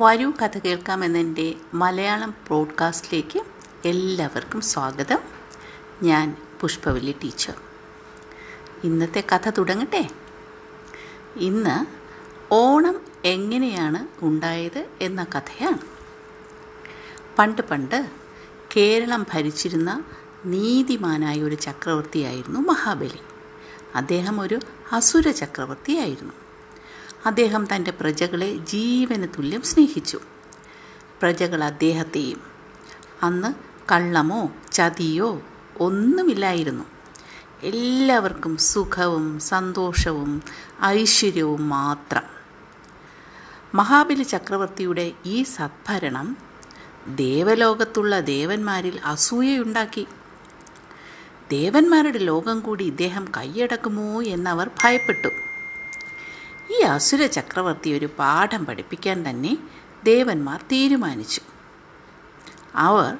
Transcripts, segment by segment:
വരൂ കഥ കേൾക്കാമെന്നെന്റെ മലയാളം പ്രോഡ്കാസ്റ്റിലേക്ക് എല്ലാവർക്കും സ്വാഗതം. ഞാൻ പുഷ്പവല്ലി ടീച്ചർ. ഇന്നത്തെ കഥ തുടങ്ങട്ടെ? ഇന്ന് ഓണം എങ്ങനെയാണ് ഉണ്ടായത് എന്ന കഥയാണ്. പണ്ട് പണ്ട് കേരളം ഭരിച്ചിരുന്ന നീതിമാനായ ഒരു ചക്രവർത്തിയായിരുന്നു മഹാബലി. അദ്ദേഹം ഒരു അസുര ചക്രവർത്തിയായിരുന്നു. അദ്ദേഹം തന്റെ പ്രജകളെ ജീവന് തുല്യം സ്നേഹിച്ചു. പ്രജകൾ അദ്ദേഹത്തെയും അന്ന് കള്ളമോ ചതിയോ ഒന്നുമില്ലായിരുന്നു. എല്ലാവർക്കും സുഖവും സന്തോഷവും ഐശ്വര്യവും മാത്രം. മഹാബലി ചക്രവർത്തിയുടെ ഈ സദ്ഭരണം ദേവലോകത്തുള്ള ദേവന്മാരിൽ അസൂയയുണ്ടാക്കി. ദേവന്മാരുടെ ലോകം കൂടി ഇദ്ദേഹം കൈയടക്കുമോ എന്നവർ ഭയപ്പെട്ടു. ഈ അസുര ചക്രവർത്തി ഒരു പാഠം പഠിപ്പിക്കാൻ തന്നെ ദേവന്മാർ തീരുമാനിച്ചു. അവർ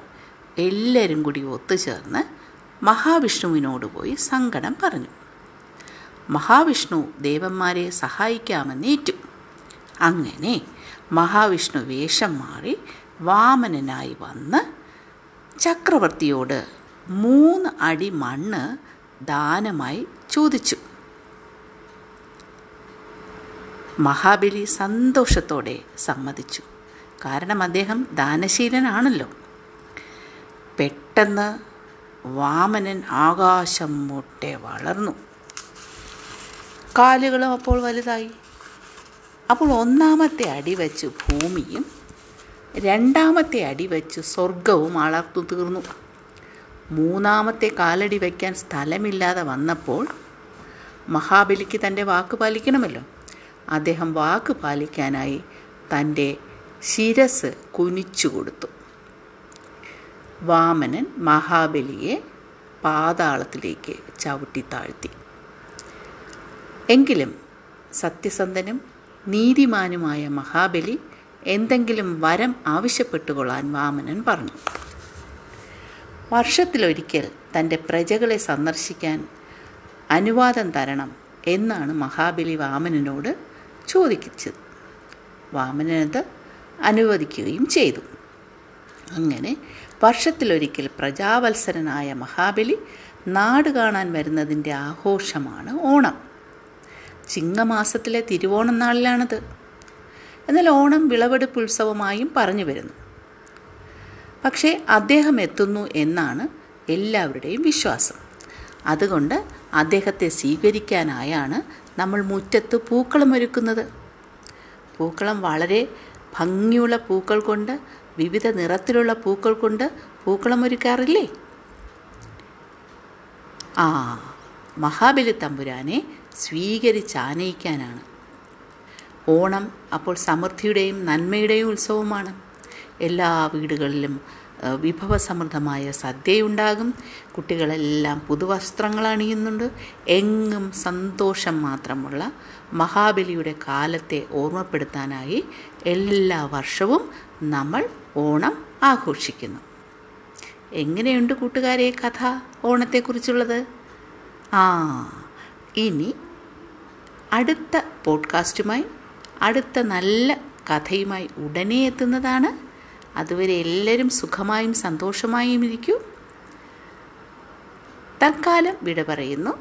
എല്ലാവരും കൂടി ഒത്തുചേർന്ന് മഹാവിഷ്ണുവിനോട് പോയി സങ്കടം പറഞ്ഞു. മഹാവിഷ്ണു ദേവന്മാരെ സഹായിക്കാമെന്നേറ്റു. അങ്ങനെ മഹാവിഷ്ണു വേഷം മാറി വാമനനായി വന്ന് ചക്രവർത്തിയോട് മൂന്ന് അടി മണ്ണ് ദാനമായി ചോദിച്ചു. മഹാബലി സന്തോഷത്തോടെ സമ്മതിച്ചു. കാരണം അദ്ദേഹം ദാനശീലനാണല്ലോ. പെട്ടെന്ന് വാമനൻ ആകാശം മുട്ടെ വളർന്നു. കാലുകളും അപ്പോൾ വലുതായി. അപ്പോൾ ഒന്നാമത്തെ അടി വെച്ച് ഭൂമിയും രണ്ടാമത്തെ അടി വെച്ച് സ്വർഗവും അളർത്തു തീർന്നു. മൂന്നാമത്തെ കാലടി വയ്ക്കാൻ സ്ഥലമില്ലാതെ വന്നപ്പോൾ മഹാബലിക്ക് തന്റെ വാക്ക് പാലിക്കണമല്ലോ. അദ്ദേഹം വാക്ക് പാലിക്കാനായി തന്റെ ശിരസ് കുനിച്ചു കൊടുത്തു. വാമനൻ മഹാബലിയെ പാതാളത്തിലേക്ക് ചവിട്ടി താഴ്ത്തി. എങ്കിലും സത്യസന്ധനും നീതിമാനുമായ മഹാബലി എന്തെങ്കിലും വരം ആവശ്യപ്പെട്ടുകൊള്ളാൻ വാമനൻ പറഞ്ഞു. വർഷത്തിലൊരിക്കൽ തന്റെ പ്രജകളെ സന്ദർശിക്കാൻ അനുവാദം തരണം എന്നാണ് മഹാബലി വാമനനോട് ചോദിച്ചത് വാമനത് അനുവദിക്കുകയും ചെയ്തു. അങ്ങനെ വർഷത്തിലൊരിക്കൽ പ്രജാവത്സരനായ മഹാബലി നാട് കാണാൻ വരുന്നതിന്റെ ആഘോഷമാണ് ഓണം. ചിങ്ങമാസത്തിലെ തിരുവോണം നാളിലാണത്. എന്നാൽ ഓണം വിളവെടുപ്പ് ഉത്സവമായും പറഞ്ഞു വരുന്നു. പക്ഷേ അദ്ദേഹം എത്തുന്നു എന്നാണ് എല്ലാവരുടെയും വിശ്വാസം. അതുകൊണ്ട് അദ്ദേഹത്തെ സ്വീകരിക്കാനായാണ് നമ്മൾ മുറ്റത്ത് പൂക്കളം ഒരുക്കുന്നത്. പൂക്കളം വളരെ ഭംഗിയുള്ള പൂക്കൾ കൊണ്ട് വിവിധ നിറത്തിലുള്ള പൂക്കൾ കൊണ്ട് പൂക്കളം ഒരുക്കാറില്ലേ? ആ മഹാബലി തമ്പുരാനെ സ്വീകരിച്ചാനയിക്കാനാണ് ഓണം അപ്പോൾ സമൃദ്ധിയുടെയും നന്മയുടെയും ഉത്സവമാണ്. എല്ലാ വീടുകളിലും വിഭവസമൃദ്ധമായ സദ്യയുണ്ടാകും. കുട്ടികളെല്ലാം പുതുവസ്ത്രങ്ങൾ അണിയുന്നുണ്ട് എങ്ങും സന്തോഷം മാത്രമുള്ള മഹാബലിയുടെ കാലത്തെ ഓർമ്മപ്പെടുത്താനായി എല്ലാ വർഷവും നമ്മൾ ഓണം ആഘോഷിക്കുന്നു. എങ്ങനെയുണ്ട് കൂട്ടുകാരെ കഥ ഓണത്തെക്കുറിച്ചുള്ളത്? ആ ഇനി അടുത്ത പോഡ്കാസ്റ്റുമായി അടുത്ത നല്ല കഥയുമായി ഉടനെ എത്തുന്നതാണ് അതുവരെ എല്ലാവരും സുഖമായും സന്തോഷമായും ഇരിക്കൂ. തൽക്കാലം വിട പറയുന്നു.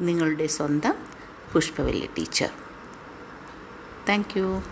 നിങ്ങളുടെ സ്വന്തം പുഷ്പവല്ലി ടീച്ചർ. താങ്ക്